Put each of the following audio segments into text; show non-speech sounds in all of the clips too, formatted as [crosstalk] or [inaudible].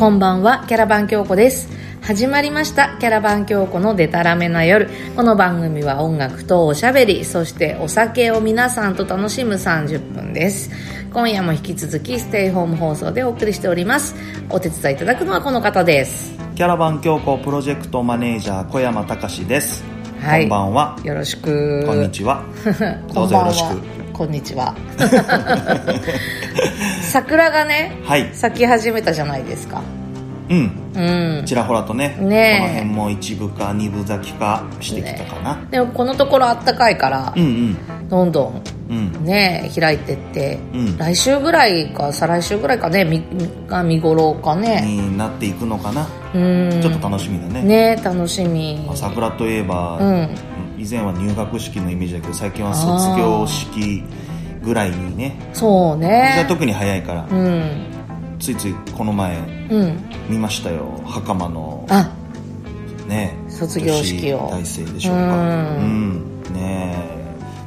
こんばんはキャラバン京子です。始まりましたキャラバン京子のデタラメな夜。この番組は音楽とおしゃべりそしてお酒を皆さんと楽しむ30分です。今夜も引き続きステイホーム放送でお送りしております。お手伝いいただくのはこの方です。キャラバン京子プロジェクトマネージャー小山隆です、はい。こんばんは。よろしく。こんにちは。[laughs] どうんぞよろしく。こんにちは。[laughs] 桜がねはい。咲き始めたじゃないですかうん。うん。ちらほらとねねえ。この辺も一部か二部咲きかしてきたかな、でもこのところあったかいからうんどん。どんうんうん。ね開いてって、うん。来週ぐらいか再来週ぐらいかねみが見頃かね。になっていくのかな、うん。ちょっと楽しみだね。ね楽しみ。まあ桜といえば、うん。以前は入学式のイメージだけど最近は卒業式ぐらいにね。そうね。特に早いから、うんついついこの前うん。見ましたよ。袴のあ。ね。卒業式を。大生でしょうか。うん。うん。ね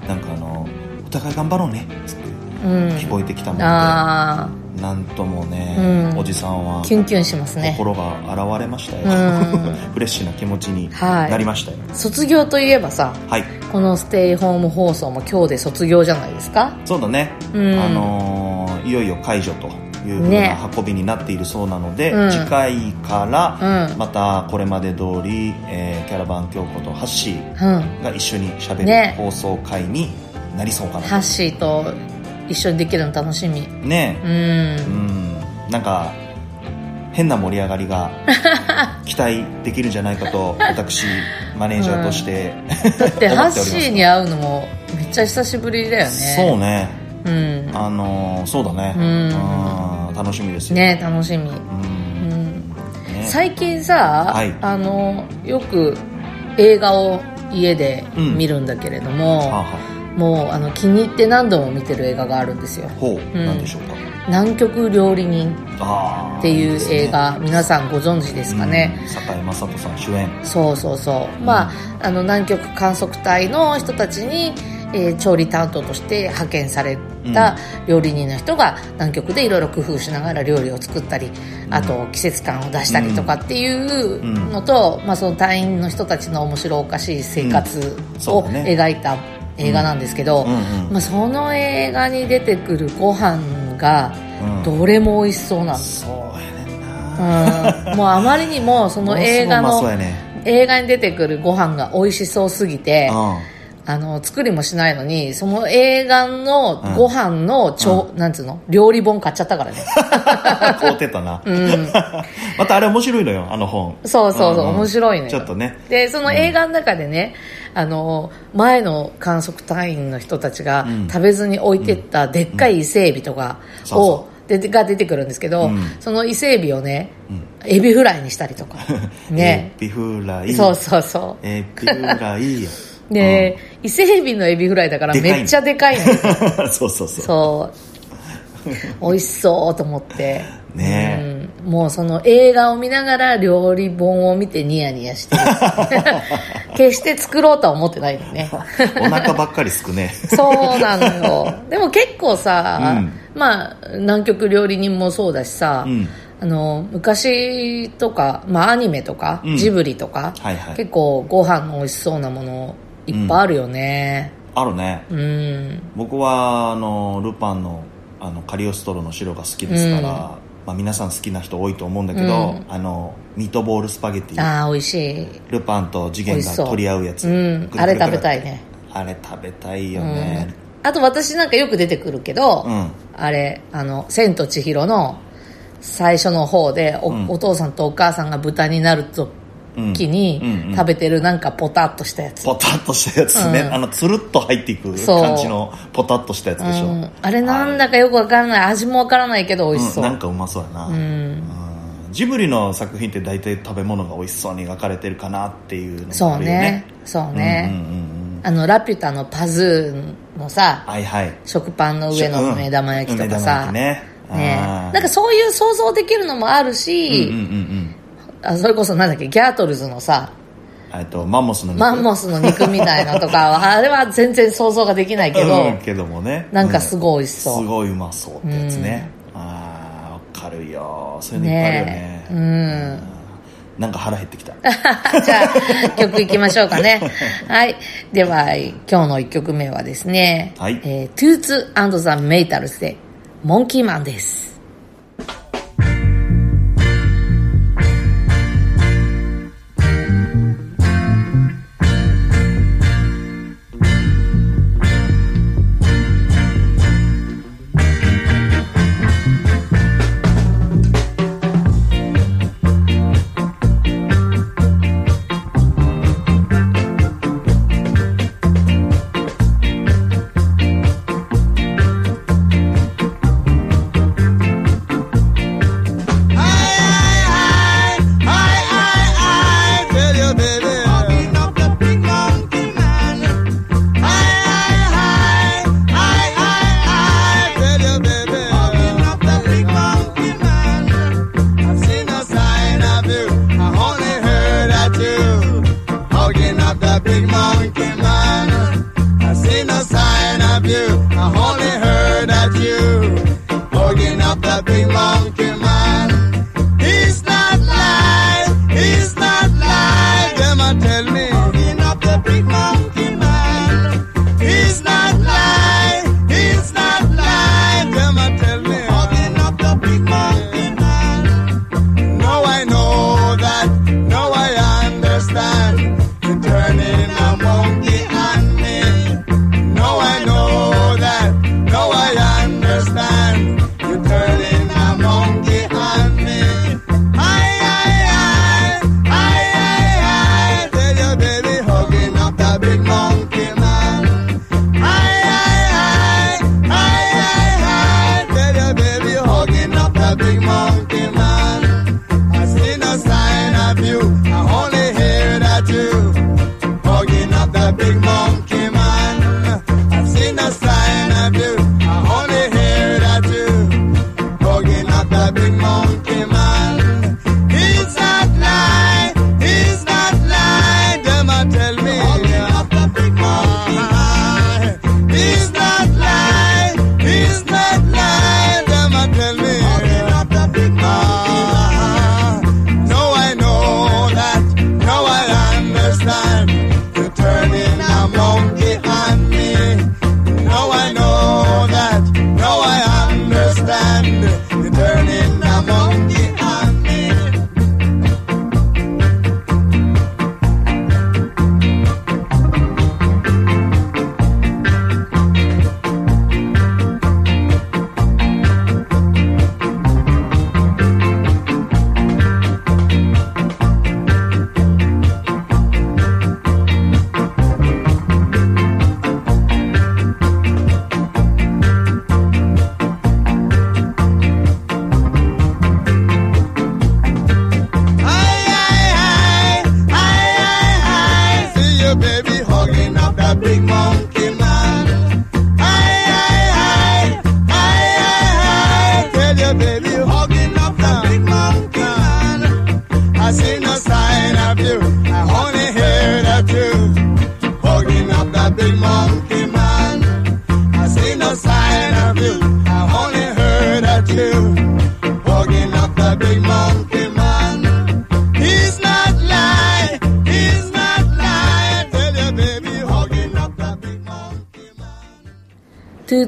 え。なんかあのお互い頑張ろうね。っつってうん。聞こえてきたもんで、あなんともね、うん。おじさんはーキュンキュンしますね。心が現れましたよ、うん。[laughs] フレッシュな気持ちにはい。なりましたよ。卒業といえばさはい、このステイホーム放送も今日で卒業じゃないですか？そうだね、うん。あのーいよいよ解除というふうねな運びになっているそうなので、うん。次回からうん。またこれまで通り、えーキャラバン京子とハッシーうん。が一緒にしゃべね。る放送回になりそうかな。とハッシーと一緒にできるの楽しみ。ね。うえうん。んなんか変な盛り上がりが [laughs] 期待できるんじゃないかと私マネージャーとして、だってハッシーに会うのもめっちゃ久しぶりだよね。そうね。うん。あのーそうだね。うんうん楽しみですよ、ね楽しみ、うん。うん、ね。最近さ、はい。あのよく映画を家で見るんだけれども、はあはもうあの気に入って何度も見てる映画があるんですよ。あ、ほう、うん。なんでしょうか「南極料理人」っていう映画皆さんご存知ですかね、うん。堺雅人さん主演。そうそうそう、まああの南極観測隊の人たちに、えー調理担当として派遣された料理人の人が南極でいろいろ工夫しながら料理を作ったり、あと季節感を出したりとかっていうのと、まあ、その隊員の人たちの面白おかしい生活を描いた映画なんですけど、まあ、その映画に出てくるご飯がうん。どれも美味しそうなんです、そうんもうあまりにもその映画の映画に出てくるご飯が美味しそうすぎて、うんあの、作りもしないのに、その映画のご飯のちょ、なんつうの？料理本買っちゃったからね。[laughs] 買うてたな、うん。[laughs] またあれ面白いのよあの本。そうそうそう、んん。面白いのよ。ちょっとね。で、その映画の中でね、あの、前の観測隊員の人たちがうん。食べずに置いてったでっかい伊勢海老とかを、でが出てくるんですけど、うん。その伊勢海老をね、エビフライにしたりとか。[laughs] ね。エビフライ。そうそうそう。エビフライやで、伊勢海老のエビフライだからめっちゃでかいの。う [laughs] んそうそうそうそう。美味しそうと思って。ねうん、もうその映画を見ながら料理本を見てニヤニヤしてる。[laughs] 決して作ろうとは思ってないのね。お腹ばっかりすくねそうなのよ。でも結構さ、うんまあ、南極料理人もそうだしさ、うんあの、昔とか、まあアニメとか、うんジブリとか、はいはい結構ご飯の美味しそうなものいっぱいあるよね。あるね。うん。僕はあのルパンのあのカリオストロの城が好きですから、まあ、皆さん好きな人多いと思うんだけど、うん。あのミートボールスパゲティ。ああ、美味しい。ルパンと次元が取り合う。やつあれ食べたいね。あれ食べたいよね。あと私なんかよく出てくるけど、うん、あれ、あの、千と千尋の最初の方でお,、うん。お父さんとお母さんが豚になる時に食べてるなんかポタっとしたやつ。ポタッとしたやつね、うん。あのつるっと入っていく感じのポタッとしたやつでしょ、うん、あれなんだかよくわからない。味もわからないけど美味しそう、うんなんかうまそうやな、うん。うん。ジブリの作品って大体食べ物が美味しそうに描かれてるかなっていうのがそうあるよね。ね。そうね、うんうんうんうんあのラピュタのパズーのさはいはい。食パンの上の目玉焼きとかさ、うんね。ね。なんかそういう想像できるのもあるうんし、うんうんうんあそれこそなんだっけギャートルズのさえっとマンモスの肉？マンモスの肉みたいなとかは [laughs] あれは全然想像ができないけど、うんけどもね。なんかすごい美味しそう。すごいうまそうってやつね、ああわかるよ。そういうのいっぱいあるよね。ねうん。なんか腹減ってきた。[laughs] じゃあ、曲いきましょうかね。[laughs] はい。では、今日の1曲目はですね、はい。えー、トゥーツザ・メイタルズで、モンキーマンです。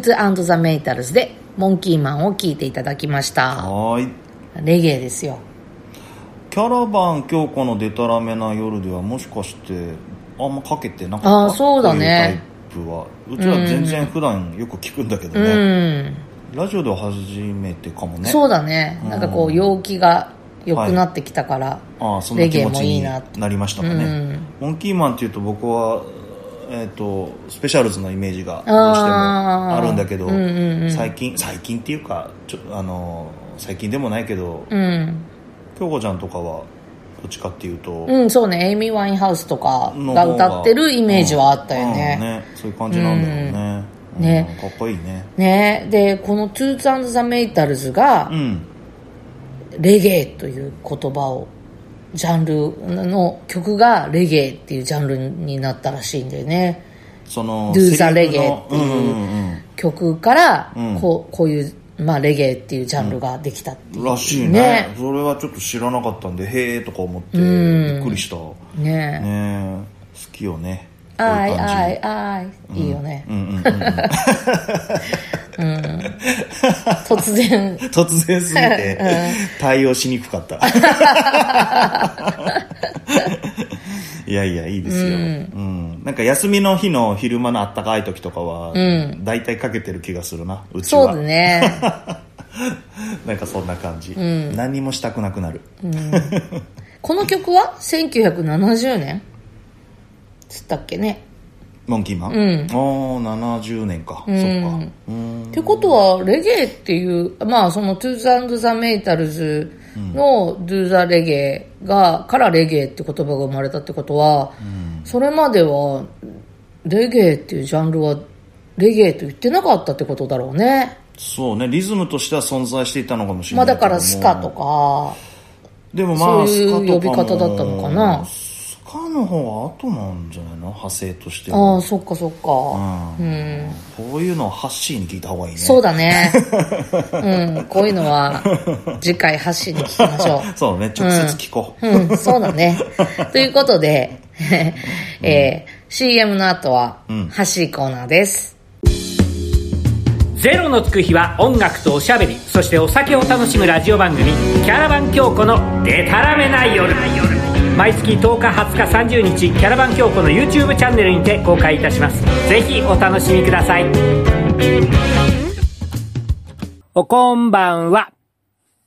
トゥーツザ・メイタルズで、モンキーマンを聴いていただきました。はーい。レゲエですよ。キャラバン京子のデタラメな夜ではもしかしてあんまかけてなかったあーそうだね。タイプはうちは全然普段よく聞くんだけどうね、ん。ラジオでは初めてかもね。そうだね。なんかこう、陽気が良くなってきたから、ああそんなレゲエも気持ちにいいななりましたかね、うん。モンキーマンっていうと僕はえー、とスペシャルズのイメージがどうしてもあるんだけど、うんうんうん。最近最近っていうかちょあの最近でもないけどうん。京子ちゃんとかはどっちかっていうと、うん、そうね。エイミー・ワインハウスとかのが歌ってるイメージはあったようんうんね。そういう感じなんだろうね,、うん。ね。うんかっこいいね。ね。で、このトゥーツザ・メイタルズがう、ん。レゲエという言葉を、ジャンルの曲がレゲエっていうジャンルになったらしいんだよね。その Do the セリフの Reggae っていう曲からうんこうこういうまあ、レゲエっていうジャンルができたっていう。らしいね。ねそれはちょっと知らなかったんでへえとか思ってん。びっくりした。ね。ね。え好きよね。あいあいあい。いいよね。うんうんうんうん突然、突然すぎて [laughs] 対応しにくかった。[laughs] いやいやいいですよ、うん。なんか休みの日の昼間のあったかい時とかは大体かけてる気がするなうちは。そうだね。[laughs] なんかそんな感じ、何もしたくなくなる、この曲は？1970年？つったっけね？モンキーマン、うん。おー70年か、そっか。うん。ってことは、レゲエっていう、まあ、その、トゥーツ・アンド・ザ・メイタルズのドゥ・ザ・レゲエが、からレゲエって言葉が生まれたってことは、それまでは、レゲエっていうジャンルは、レゲエと言ってなかったってことだろうね。そうね。リズムとしては存在していたのかもしれまあ、ないけども。だからスカとか、でもまあそういう呼び方だったのかなの方は後なんじゃないの？派生としてあはあ、そっかそっか。うんうん。こういうのをハッシーに聞いた方がいいねそうだね。うん、こういうのは、次回発信に聞きましょう。[laughs] そうね直接聞こう、うん、そうだね。[laughs] ということで、えー CM の後は、ハッシーコーナーです。ゼロのつく日は音楽とおしゃべりそしてお酒を楽しむラジオ番組「キャラバン京子のデタラメな夜」毎月10日20日30日キャラバン京子の YouTube チャンネルにて公開いたします。ぜひお楽しみください。おこんばんは。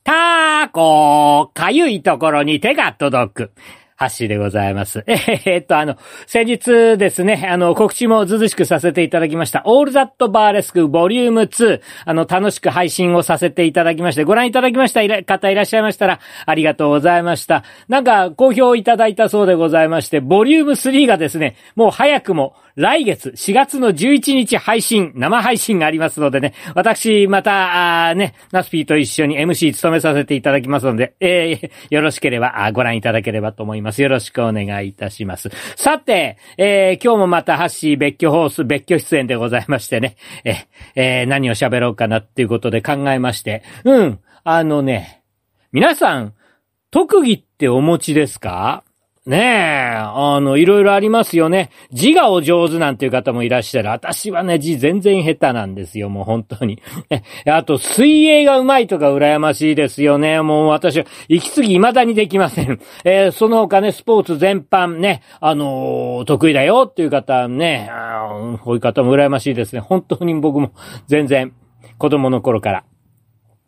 タコかゆいところに手が届く。ハッシーでございます。[laughs] えーっと、あの、先日ですね、あの、告知もずずしくさせていただきました。オールザットバーレスクボリューム2、あの、楽しく配信をさせていただきまして、ご覧いただきました方いらっしゃいましたら、ありがとうございました。なんか、好評いただいたそうでございまして、ボリューム3がですね、もう早くも、来月4月の11日配信、生配信がありますのでね、私、また、ね、ナスピーと一緒に MC 務めさせていただきますので、えー、よろしければご覧いただければと思います。よろしくお願いいたします。さて、えー、今日もまたハッシー別居放送、別居出演でございましてね、えーえー何を喋ろうかなっていうことで考えまして、うん、あのね、皆さん、特技ってお持ちですか？ねえ、あの、いろいろありますよね。字がお上手なんていう方もいらっしゃる。私はね、字全然下手なんですよ、もう本当に。[laughs] あと、水泳が上手いとか羨ましいですよね。もう私は、息継ぎ未だにできません。えーその他ね、スポーツ全般ね、あのー得意だよっていう方ね、こういう方も羨ましいですね。本当に僕も全然、子供の頃から。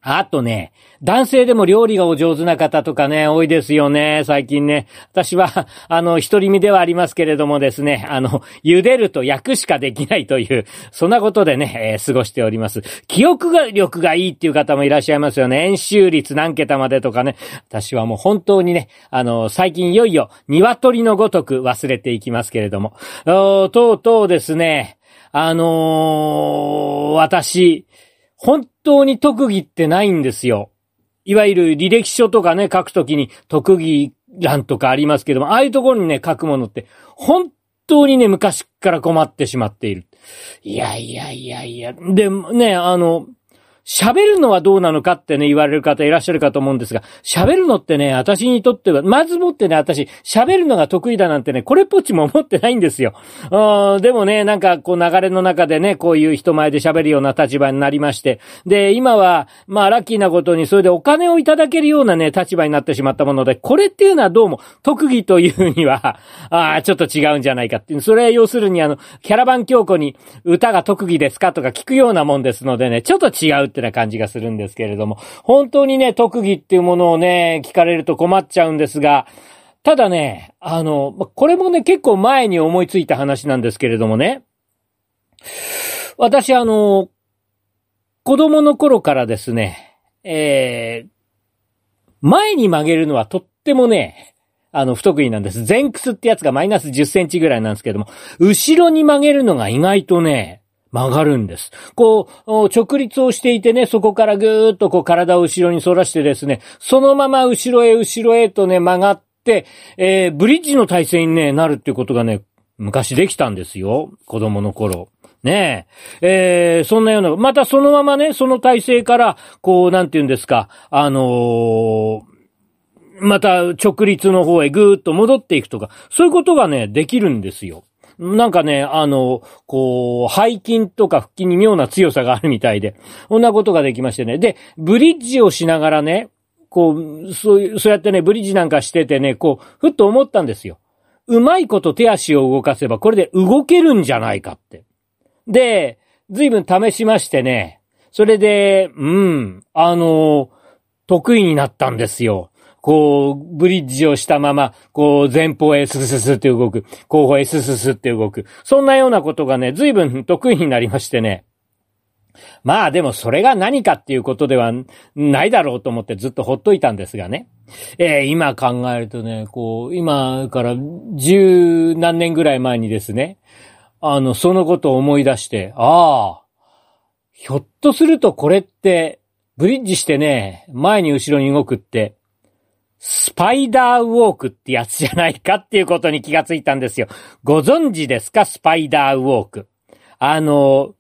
あとね、男性でも料理がお上手な方とかね、多いですよね、最近ね。私は、[laughs] あの、一人身ではありますけれどもですね、あの、茹でると焼くしかできないという、そんなことでね、えー過ごしております。記憶が力がいいっていう方もいらっしゃいますよね。演習率何桁までとかね。私はもう本当にね、あの、最近いよいよ、鶏のごとく忘れていきますけれども。とうとうですね、あのー私、本当に特技ってないんですよ。いわゆる履歴書とかね、書くときに特技欄とかありますけども、ああいうところにね、書くものって、本当にね、昔から困ってしまっている。いやいやいやいや。で、ね、あの、喋るのはどうなのかってね、言われる方いらっしゃるかと思うんですが、喋るのってね、私にとっては、まずもってね、私、喋るのが得意だなんてね、これっぽっちも思ってないんですよ。あーでもね、なんかこう流れの中でね、こういう人前で喋るような立場になりまして、で、今は、まあ、ラッキーなことに、それでお金をいただけるようなね、立場になってしまったもので、これっていうのはどうも、特技というには、あーちょっと違うんじゃないかっていう。それは要するにあの、キャラバン教庫に歌が特技ですかとか聞くようなもんですのでね、ちょっと違うってな感じがするんですけれども、本当にね、特技っていうものをね、聞かれると困っちゃうんですが、ただね、あの、これもね、結構前に思いついた話なんですけれどもね、私あの、子供の頃からですね、えー、前に曲げるのはとってもね、あの、不得意なんです。前屈ってやつがマイナス10センチぐらいなんですけども、後ろに曲げるのが意外とね、曲がるんです。こう、直立をしていてね、そこからぐーっとこう体を後ろに反らしてですね、そのまま後ろへ後ろへとね、曲がって、えーブリッジの体勢にね、なるっていうことがね、昔できたんですよ。子供の頃。ねえ。えー、そんなような、またそのままね、その体制から、こう、なんて言うんですか、あのーまた直立の方へぐーっと戻っていくとか、そういうことがね、できるんですよ。なんかね、あの、こう、背筋とか腹筋に妙な強さがあるみたいで、こんなことができましてね。で、ブリッジをしながらね、こう、そういう、そうやってね、ブリッジなんかしててね、こう、ふっと思ったんですよ。うまいこと手足を動かせば、これで動けるんじゃないかって。で、随分試しましてね、それで、うん、あの、得意になったんですよ。こう、ブリッジをしたまま、こう、前方へスススって動く。後方へスススって動く。そんなようなことがね、随分得意になりましてね。まあでもそれが何かっていうことではないだろうと思ってずっとほっといたんですがね。えー今考えるとね、こう、今から十何年ぐらい前にですね、あの、そのことを思い出して、ああ、ひょっとするとこれって、ブリッジしてね、前に後ろに動くって、スパイダーウォークってやつじゃないかっていうことに気がついたんですよ。ご存知ですか？スパイダーウォーク。あの、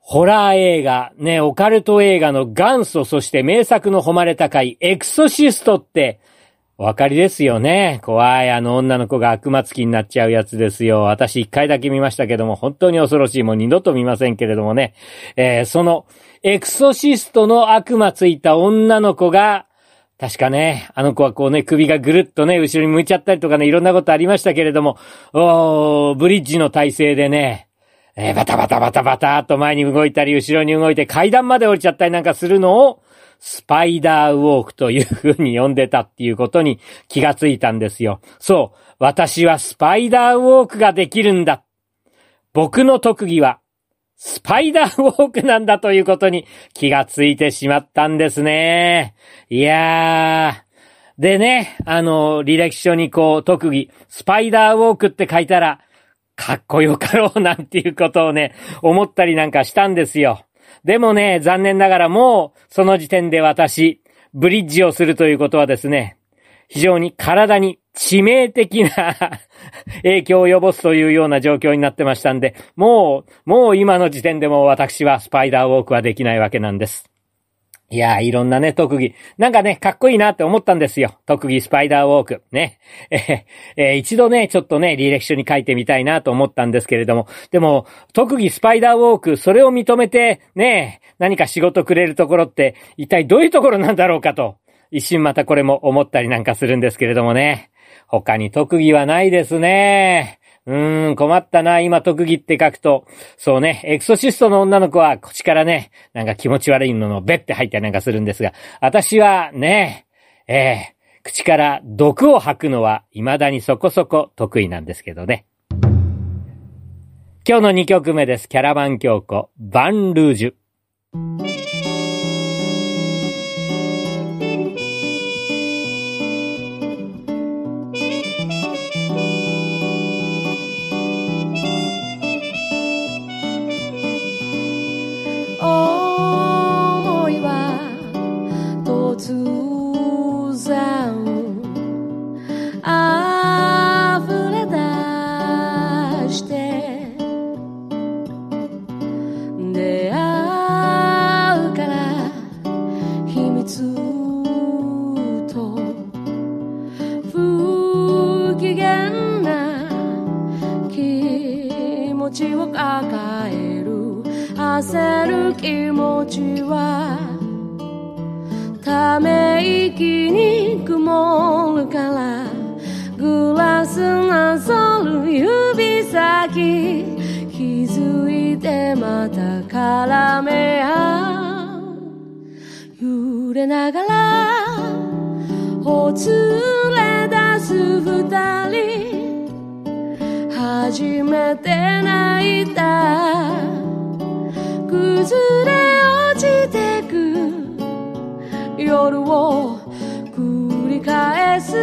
ホラー映画、ね、オカルト映画の元祖、そして名作の誉れ高いエクソシストって、お分かりですよね。怖いあの女の子が悪魔つきになっちゃうやつですよ。私一回だけ見ましたけども、本当に恐ろしい。もう二度と見ませんけれどもね。えーその、エクソシストの悪魔ついた女の子が、確かね、あの子はこうね、首がぐるっとね、後ろに向いちゃったりとかね、いろんなことありましたけれども、おーブリッジの体勢でね、えーバタバタバタバタと前に動いたり、後ろに動いて階段まで降りちゃったりなんかするのを、スパイダーウォークという風に呼んでたっていうことに気がついたんですよ。そう。私はスパイダーウォークができるんだ。僕の特技は、スパイダーウォークなんだということに気がついてしまったんですね。いやー。でね、あの、履歴書にこう、特技、スパイダーウォークって書いたら、かっこよかろうなんていうことをね、思ったりなんかしたんですよ。でもね、残念ながらもう、その時点で私、ブリッジをするということはですね、非常に体に致命的な [laughs] 影響を及ぼすというような状況になってましたんで、もう、もう今の時点でも私はスパイダーウォークはできないわけなんです。いやー、いろんなね、特技。なんかね、かっこいいなって思ったんですよ。特技スパイダーウォーク。ね。[laughs] えーえー一度ね、ちょっとね、履歴書に書いてみたいなと思ったんですけれども。でも、特技スパイダーウォーク、それを認めて、ね、何か仕事くれるところって、一体どういうところなんだろうかと。一瞬またこれも思ったりなんかするんですけれどもね。他に特技はないですね。うーん、困ったな。今特技って書くと。そうね、エクソシストの女の子は口からね、なんか気持ち悪いののベッて入ったりなんかするんですが、私はね、ええ口から毒を吐くのは未だにそこそこ得意なんですけどね。今日の2曲目です。キャラバン京子、バンルージュ。持ちはため息に曇るからグラスなぞる指先。気づいてまた絡め合う揺れながらほつれ出す二人初めて泣いた。崩れ落ちてく。夜を繰り返す。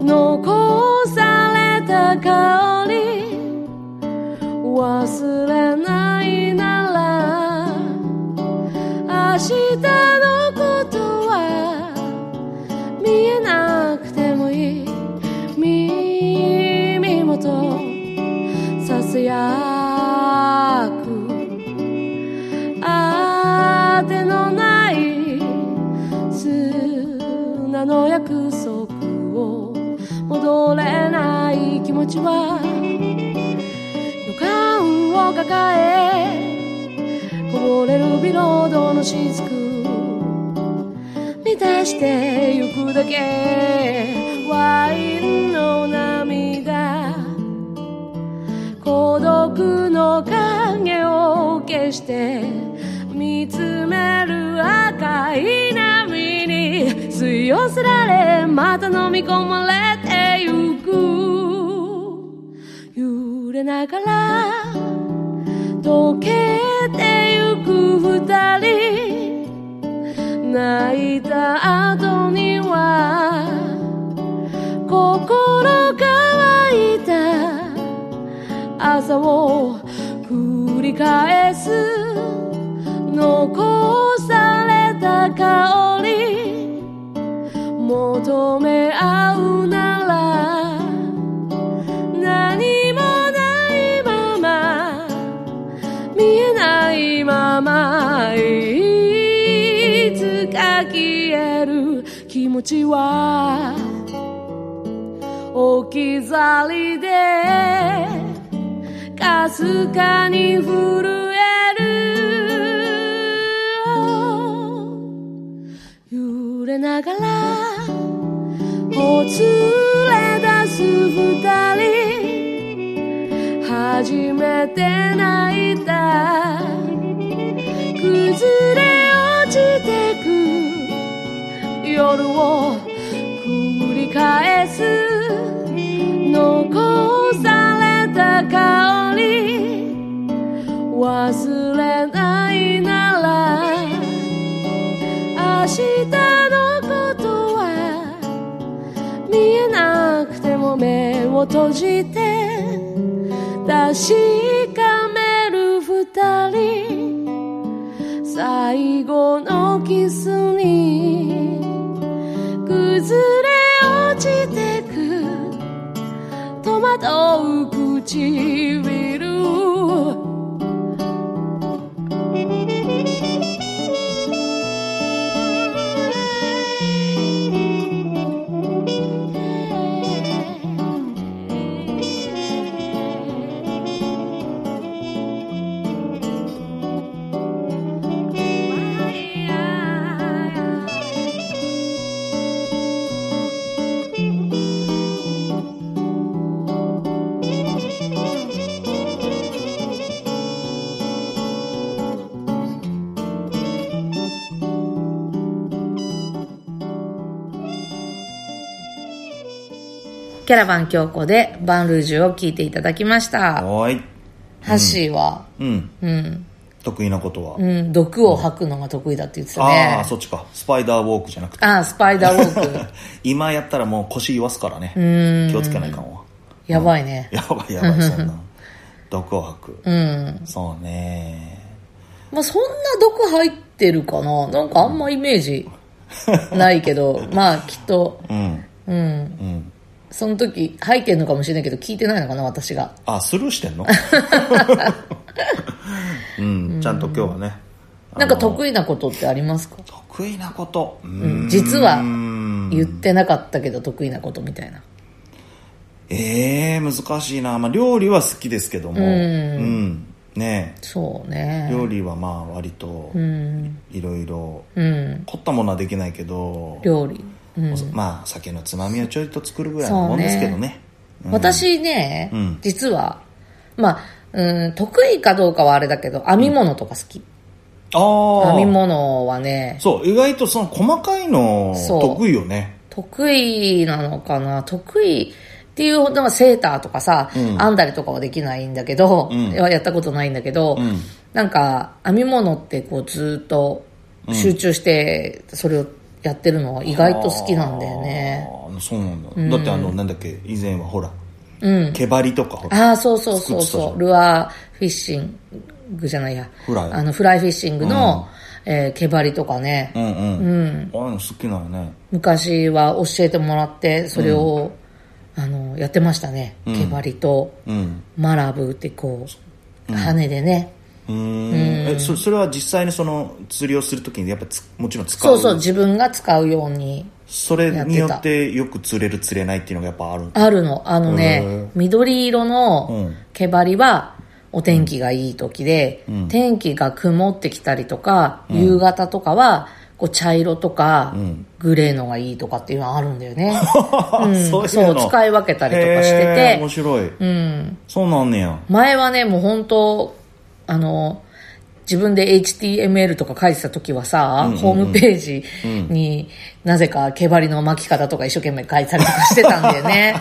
残された香り。忘れ持ちは予感を抱えこぼれるビロードの雫満たしてゆくだけワインの涙孤独の影を消して見つめる赤い波に吸い寄せられまた飲み込まれてゆくれながら溶けてゆく二人泣いた後には心乾いた朝を繰り返す残された香り求め合うなら持ちは置き去りでかすかに震える。揺れながらほつれ出す二人初めて泣いた。夜を繰り返す残された香り忘れないなら明日のことは見えなくても目を閉じて確かめる二人。最後のキスに都不及。为了キャラバン京子でバンルージュを聞いていただきました。はーい。ハッシーは、うん。うん、得意なことは、うん、毒を吐くのが得意だって言ってたあね。あ。そっちか。スパイダーウォークじゃなくて。ああ、スパイダーウォーク。[laughs] 今やったらもう腰言わすからね。ん。気をつけないかんわ。やばいね。やばいやばいそんな [laughs] 毒を吐く。うん。そうね。まあ、そんな毒入ってるかな？なんかあんまイメージないけど、[laughs] まあ、きっと、うん。うん。うんその時入ってんのかもしれないけど、聞いてないのかな私が。あスルーしてんの？[laughs] うん。ちゃんと今日はね。なんか得意なことってありますか？得意なこと？ううん。実はん言ってなかったけど得意なことみたいな。ええ難しいな、まあ、料理は好きですけども。うん。ね。そうえね。料理はまあ割とうん。いろいろうん。凝ったものはできないけど、料理。うん。まあ酒のつまみをちょいと作るぐらいのもんですけどね。私ね、うん。実は、まあ、うん、得意かどうかはあれだけど、編み物とか好き。ああ編み物はね、そう意外とその細かいの得意よね。得意なのかな？得意っていうほどはセーターとかさ、うん。編んだりとかはできないんだけど、うん。ややったことないんだけど、うん。なんか編み物ってこうずっと集中してそれをやってるのは意外と好きなんだよね。そうなんだ、だってあのなんだっけ？以前はほらうん。毛針とかああ、そうそうそうそう。ルアーフィッシングじゃないや。フライ。あの、フライフィッシングの、えー毛針とかね、うんうん、うん。ああいうの好きなんよね。昔は教えてもらって、それをあのやってましたね、うん。毛針とうん。マラブってこう、羽でねうーん。えそそれは実際にその釣りをするときにやっぱつもちろん使う。そうそう自分が使うようにそれによってよく釣れる釣れないっていうのがやっぱあるあるの。あのへねー。緑色うのん。毛針はお天気がいい時で、ん。天気が曇ってきたりとか、夕方とかはこう茶色とか、ん。グレーのがいいとかっていうのがあるんだよね、[laughs] うん。そう使い分けたりとかしてて。面白い、うん。そうなんねや。前はねもう本当あの自分で HTML とか書いてた時はさ、ホームページになぜか毛針の巻き方とか一生懸命書いたりとかしてたんだよね。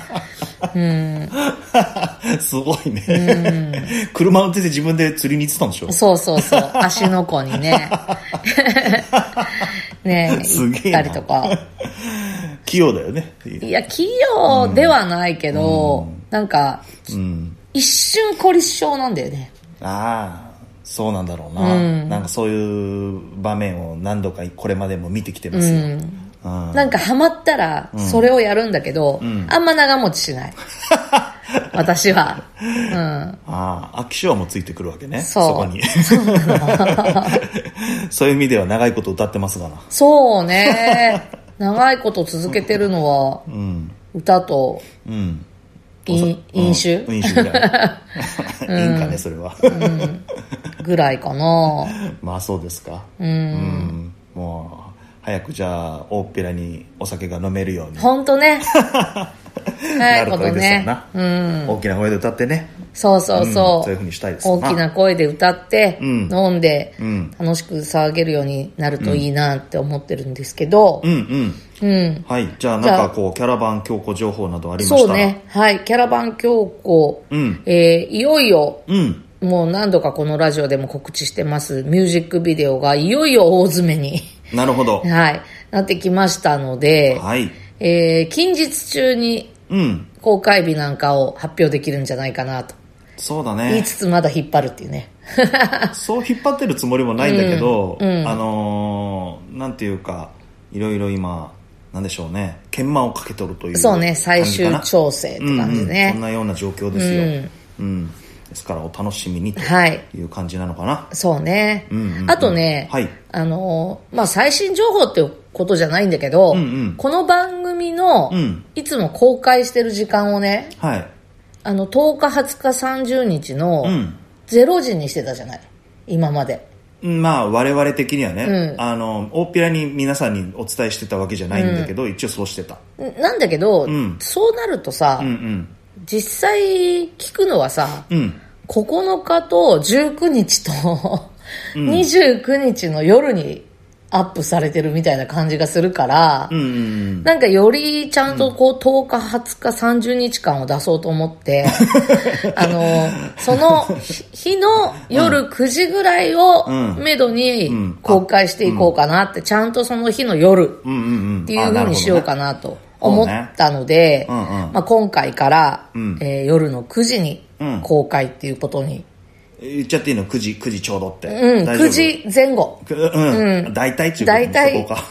[laughs] すごいね、車運転で自分で釣りに行ってたんでしょ？そうそうそう。足の子にね。[laughs] ねすげえな。行ったりとか。器用だよね。いや、器用ではないけど、なんか、うん。一瞬凝り性なんだよね。ああそうなんだろうな、なんかそういう場面を何度かこれまでも見てきてますよ、うん。なんかハマったら、それをやるんだけど、あんま長持ちしない。[laughs] 私は。うん。ああ飽き性もついてくるわけね。そう。こに。[laughs] そういう意味では長いこと歌ってますがな。そうね。長いこと続けてるのは、うん。歌とうん飲飲酒うん。飲酒？ぐらい。[laughs] いいんかねそれは、ぐらいかな。[laughs] まあそうですか。うん。うん。もう早くじゃあ大っぺらにお酒が飲めるように。ほん [laughs] とね。なるといいですよねな。うん。大きな声で歌ってねそうそうう。んそう。そういうふうにしたいです。大きな声で歌って、うん。飲んで、うん。楽しく騒げるようになるといいなって思ってるんですけど。う、んうん。うん。はい。じゃあなんかこうキャラバン強行情報などありました？らそうね。はい。キャラバン強行、うん。えーいよいよ、うん。もう何度かこのラジオでも告知してます、ミュージックビデオがいよいよ大詰めに、なるほど。[laughs] はい、なってきましたので、はい。えー近日中にうん。公開日なんかを発表できるんじゃないかなとそうだ言いねつつまだ引っ張るっていうね。[laughs] そう引っ張ってるつもりもないんだけど、あのーなんていうかいろいろ今なんでしょうね。研磨をかけとるというそうね、最終調整って感じでうんうん。そんね。なような状況ですよ、うん。ですからお楽しみにとはい。いう感じなのかな、そうね。うんうんうん。あとね、はい。あのーまあ、最新情報っていうことじゃないんだけど、うんうん。この番組の、うん。いつも公開してる時間をね、はいあの、10日、20日、30日のうん。0時にしてたじゃない。今まで。まあ我々的にはね、うん。あの大っぴらに皆さんにお伝えしてたわけじゃないんだけど、一応そうしてた。んなんだけど、ん。そうなるとさ、うんうん。実際聞くのはさ、うん。9日と19日と [laughs] 29日の夜にアップされてるみたいな感じがするから、うんうんなんかよりちゃんとこう10日、20日、30日間を出そうと思って、[laughs] あの、その日日の夜9時ぐらいをうん。めどにん。公開していこうかなって、ちゃんとその日の夜っていう風にしようかななと思ったので、ねうんうん。まあ、今回から、うん。えー夜の9時にうん。公開っていうことに、言っちゃっていいの？9時9時ちょうどって、うん、大丈夫？9時前後。くうん、大体中国大体うか、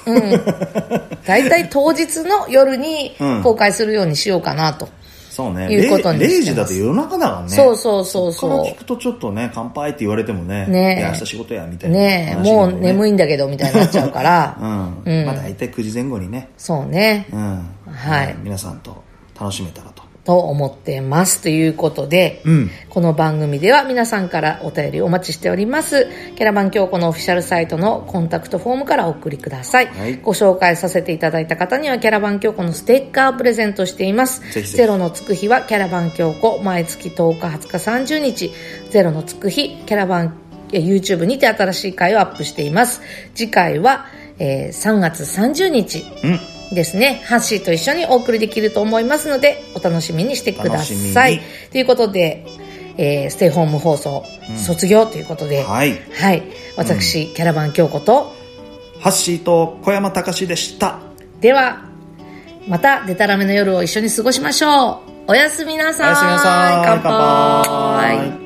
大体当日の夜にうん。公開するようにしようかなと。そうね。いうことにしてます。0時だと夜中だからね。そうそうそうそう。こから聞くとちょっとね乾杯って言われてもねね明日仕事やみたいなねもう眠いんだけどみたいになっちゃうから、[laughs] うん、まあ大体9時前後にね。そうね、うん。はい。うん。皆さんと楽しめたらとと思ってます。ということで、うんこの番組では皆さんからお便りお待ちしております。キャラバン京子のオフィシャルサイトのコンタクトフォームからお送りください。はいご紹介させていただいた方にはキャラバン京子のステッカーをプレゼントしています。ぜひぜひゼロのつく日はキャラバン京子、毎月10日、20日、30日。ゼロのつく日、キャラバンえー YouTube にて新しい回をアップしています。次回は、えー3月30日。うんですね。ハッシーと一緒にお送りできると思いますので、お楽しみにしてくださいに。ということで、えーステイホーム放送、卒業ということで、はいはい。私、キャラバン京子と、ハッシーと小山隆でしたでは、また、デタラメの夜を一緒に過ごしましょう。おやすみなさい。おやすみなさい乾杯乾杯